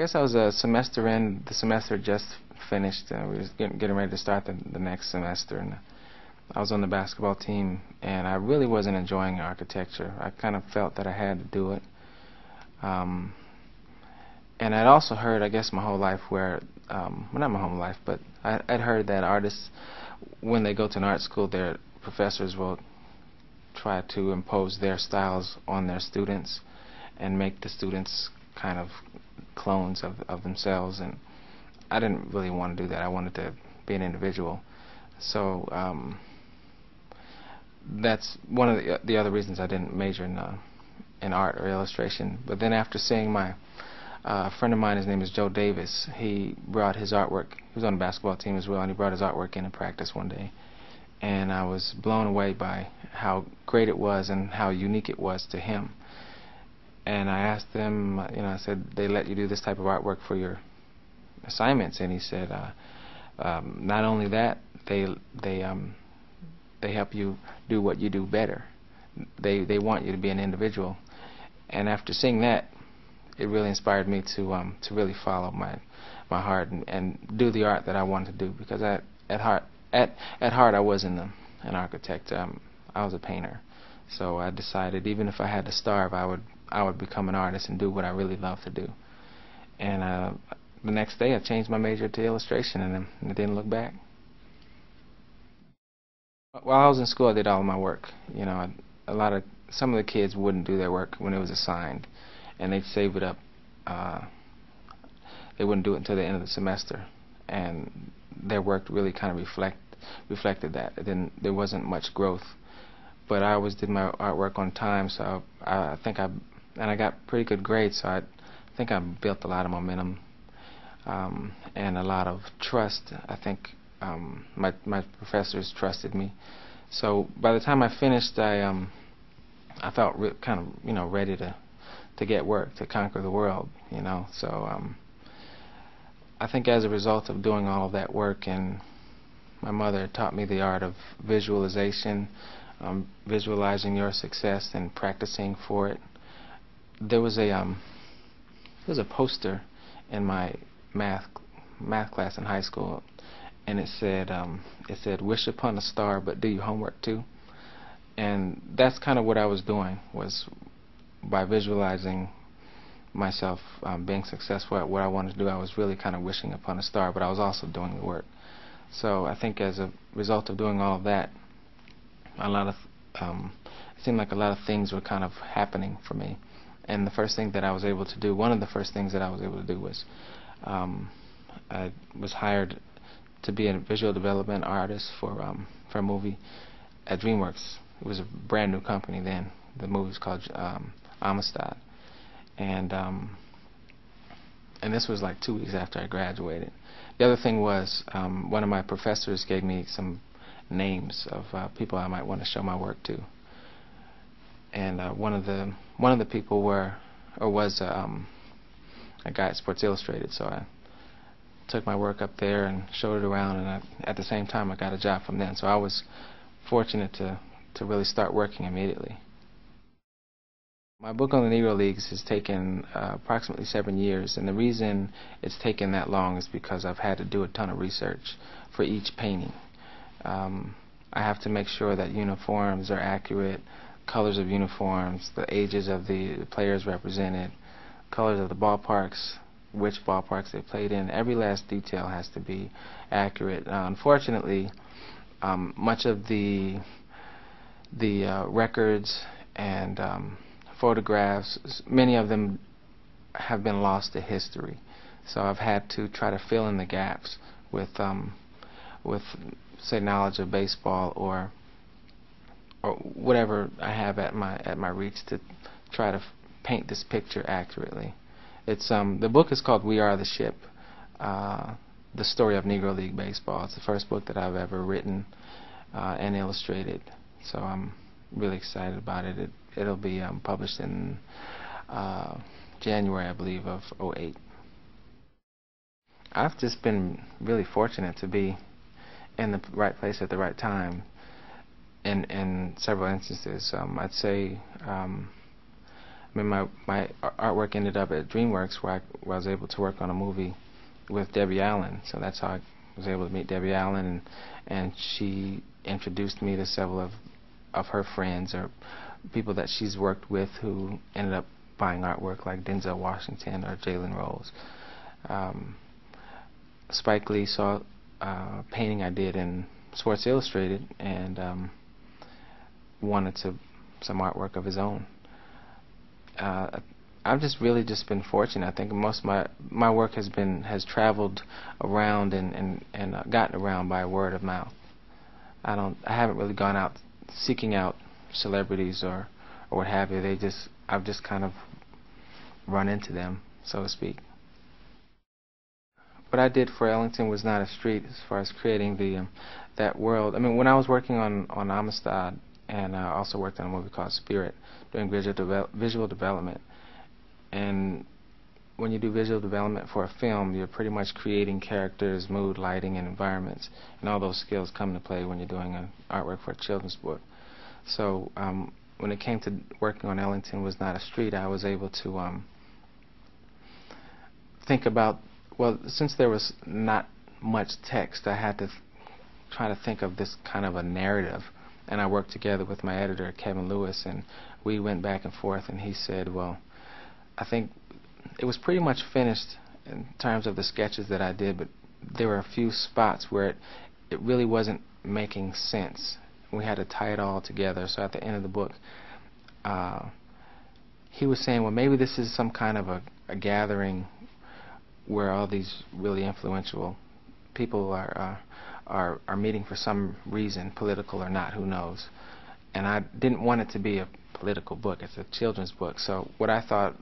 Guess I was a semester in. The semester just finished. Uh, we was getting, getting ready to start the, the next semester, and I was on the basketball team, and I really wasn't enjoying architecture. I kind of felt that I had to do it. Um, and I'd also heard, I guess, my whole life where, um, well, not my whole life, but I, I'd heard that artists, when they go to an art school, their professors will try to impose their styles on their students and make the students kind of clones of, of themselves. And I didn't really want to do that. I wanted to be an individual. So um, that's one of the, the other reasons I didn't major in, uh, in art or illustration. But then after seeing my uh, friend of mine, his name is Joe Davis, he brought his artwork, he was on the basketball team as well, and he brought his artwork in to practice one day. And I was blown away by how great it was and how unique it was to him. And I asked him, you know, I said, they let you do this type of artwork for your assignments, and he said, uh, um, not only that, they they um, they help you do what you do better. They they want you to be an individual. And after seeing that, it really inspired me to um, to really follow my my heart and, and do the art that I wanted to do because I, at heart at at heart I wasn't a, an architect. Um, I was a painter. So I decided even if I had to starve, I would I would become an artist and do what I really love to do. And uh, the next day, I changed my major to illustration, and, I didn't look back. While I was in school, I did all my work. You know, a lot of some of the kids wouldn't do their work when it was assigned, and they'd save it up. Uh, they wouldn't do it until the end of the semester, and their work really kind of reflect reflected that. Then there wasn't much growth, but I always did my artwork on time, so I, I think I and I got pretty good grades, so I think I built a lot of momentum um, and a lot of trust. I think um, my my professors trusted me. So by the time I finished, I um, I felt kind of you know ready to to get work to conquer the world. You know, so um, I think as a result of doing all of that work and my mother taught me the art of visualization, um, visualizing your success and practicing for it. There was a um, there was a poster in my math math class in high school, and it said um, it said wish upon a star, but do your homework too. And that's kind of what I was doing was by visualizing myself um, being successful at what I wanted to do. I was really kind of wishing upon a star, but I was also doing the work. So I think as a result of doing all of that, a lot of um, it seemed like a lot of things were kind of happening for me. And the first thing that I was able to do, one of the first things that I was able to do was um, I was hired to be a visual development artist for um, for a movie at DreamWorks. It was a brand new company then. The movie was called um, Amistad, and um, and this was like two weeks after I graduated. The other thing was um, one of my professors gave me some names of uh, people I might want to show my work to, and uh, one of the one of the people were or was um, a guy at Sports Illustrated, so I took my work up there and showed it around, and I, at the same time I got a job from them. So I was fortunate to to really start working immediately. My book on the Negro Leagues has taken uh, approximately seven years, and the reason it's taken that long is because I've had to do a ton of research for each painting. Um, I have to make sure that uniforms are accurate, colors of uniforms, the ages of the players represented, colors of the ballparks, which ballparks they played in. Every last detail has to be accurate. Uh, unfortunately, um, much of the the uh, records and um, photographs, many of them have been lost to history. So I've had to try to fill in the gaps with um, with say knowledge of baseball or or whatever I have at my at my reach to try to paint this picture accurately. It's um the book is called We Are the Ship. Uh, the story of Negro League baseball. It's the first book that I've ever written uh, and illustrated. So I'm really excited about it. it it'll be um, published in uh, January, I believe, of 08. I've just been really fortunate to be in the right place at the right time in in several instances. Um, I'd say um, I mean, my my artwork ended up at DreamWorks, where I, where I was able to work on a movie with Debbie Allen. So that's how I was able to meet Debbie Allen, and and she introduced me to several of of her friends or people that she's worked with who ended up buying artwork, like Denzel Washington or Jalen Rose. Um, Spike Lee saw uh, a painting I did in Sports Illustrated and um, wanted to some artwork of his own. Uh, I've just really just been fortunate. I think most of my my work has been has traveled around and and and uh, gotten around by word of mouth. I don't I haven't really gone out seeking out celebrities or or what have you. They just I've just kind of run into them, so to speak. What I did for Ellington was not a street as far as creating the um, that world. I mean, when I was working on on Amistad and I also worked on a movie called Spirit, doing visual devel visual development. And when you do visual development for a film, you're pretty much creating characters, mood, lighting, and environments, and all those skills come into play when you're doing an artwork for a children's book. So um, when it came to working on Ellington was not a street, I was able to um, think about well, since there was not much text, I had to try to think of this kind of a narrative and I worked together with my editor, Kevin Lewis, and we went back and forth, and he said, well, I think it was pretty much finished in terms of the sketches that I did, but there were a few spots where it, it really wasn't making sense. We had to tie it all together, so at the end of the book, uh, he was saying, well, maybe this is some kind of a, a gathering where all these really influential people are uh, are are meeting for some reason, political or not, who knows. And I didn't want it to be a political book. It's a children's book. So what I thought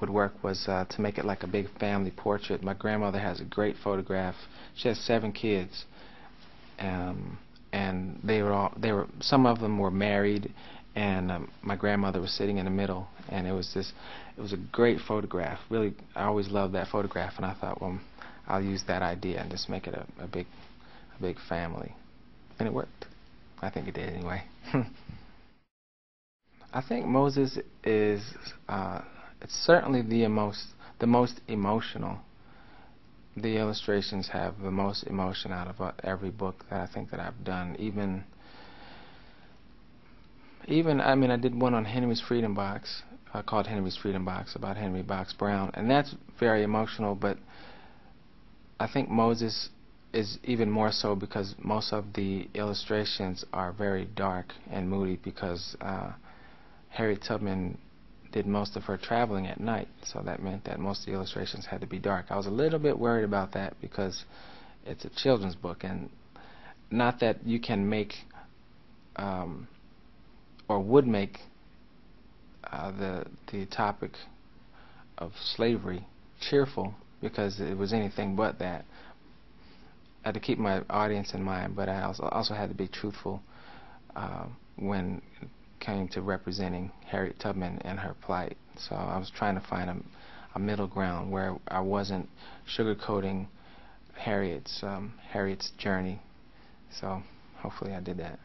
would work was uh, to make it like a big family portrait. My grandmother has a great photograph. She has seven kids, um, and they were all they were some of them were married, and um, my grandmother was sitting in the middle, and it was this it was a great photograph. Really, I always loved that photograph, and I thought, well, I'll use that idea and just make it a, a big a big family. And it worked. I think it did anyway. I think Moses is uh, it's certainly the most the most emotional. The illustrations have the most emotion out of uh, every book that I think that I've done. Even even I mean I did one on Henry's Freedom Box uh, called Henry's Freedom Box about Henry Box Brown, and that's very emotional. But I think Moses is even more so because most of the illustrations are very dark and moody because uh, Harriet Tubman did most of her traveling at night, so that meant that most of the illustrations had to be dark. I was a little bit worried about that because it's a children's book, and not that you can make um, or would make uh, the the topic of slavery cheerful because it was anything but that. I had to keep my audience in mind, but I also, also had to be truthful uh, when it came to representing Harriet Tubman and her plight. So I was trying to find a, a middle ground where I wasn't sugarcoating Harriet's um, Harriet's journey. So hopefully I did that.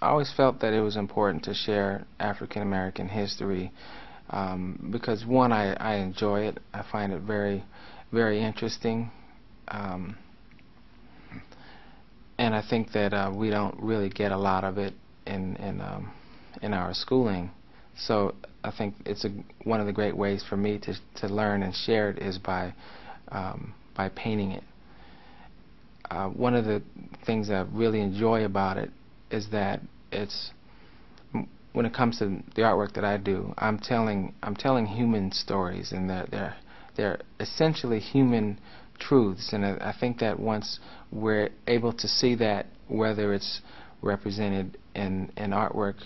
I always felt that it was important to share African American history um, because one, I, I enjoy it. I find it very, very interesting um, and I think that uh, we don't really get a lot of it in in um, in our schooling. So I think it's a, one of the great ways for me to to learn and share it is by um, by painting it. Uh, one of the things I really enjoy about it is that it's when it comes to the artwork that I do, I'm telling I'm telling human stories, and they're they're they're essentially human truths. And I, think that once we're able to see that, whether it's represented in, in artwork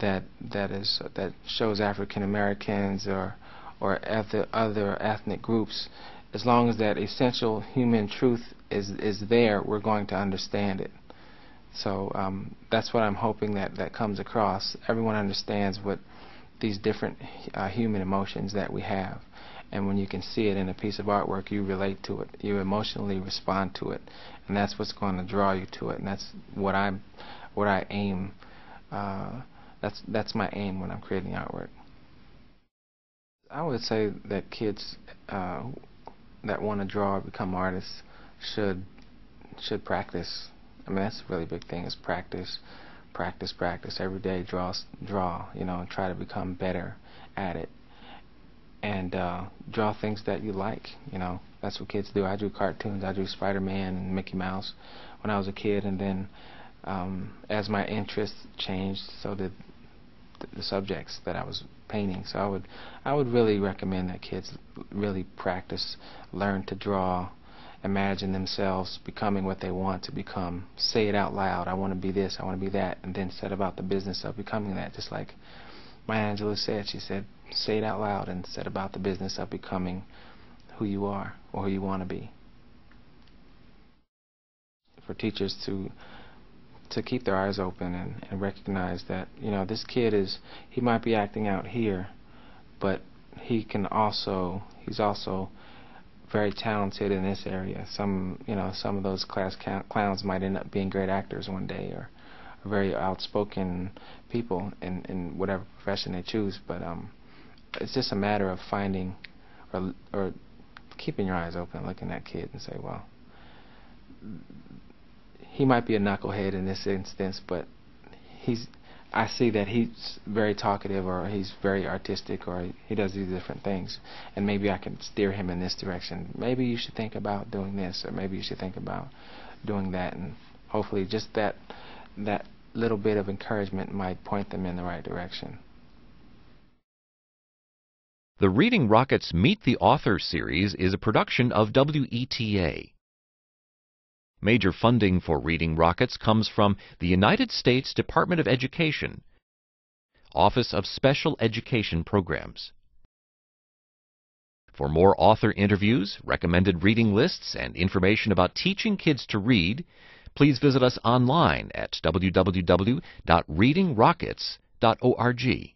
that that is that shows African Americans or or other other ethnic groups, as long as that essential human truth is is there, we're going to understand it. So um, that's what I'm hoping that that comes across. Everyone understands what these different uh, human emotions that we have and when you can see it in a piece of artwork you relate to it you emotionally respond to it and that's what's going to draw you to it and that's what I what I aim uh, that's that's my aim when I'm creating artwork. I would say that kids uh, that want to draw or become artists should should practice. I mean that's a really big thing is practice, practice, practice every day. Draw, draw. You know, and try to become better at it. And uh, draw things that you like. You know, that's what kids do. I drew cartoons. I drew Spider-Man and Mickey Mouse when I was a kid, and then um, as my interests changed, so did the subjects that I was painting. So I would I would really recommend that kids really practice, learn to draw, imagine themselves becoming what they want to become. Say it out loud. I want to be this. I want to be that, and then set about the business of becoming that. Just like Maya Angelou said, she said, say it out loud and set about the business of becoming who you are or who you want to be. For teachers to to keep their eyes open and, and recognize that you know this kid is he might be acting out here but he can also he's also very talented in this area some you know some of those class clowns might end up being great actors one day or very outspoken people in in whatever profession they choose but um it's just a matter of finding or or keeping your eyes open looking at kids and say well he might be a knucklehead in this instance, but he's I see that he's very talkative or he's very artistic or he does these different things and maybe I can steer him in this direction. Maybe you should think about doing this or maybe you should think about doing that and hopefully just that that little bit of encouragement might point them in the right direction. The Reading Rockets Meet the Author series is a production of WETA. Major funding for Reading Rockets comes from the United States Department of Education, Office of Special Education Programs. For more author interviews, recommended reading lists, and information about teaching kids to read, please visit us online at www.readingrockets.org.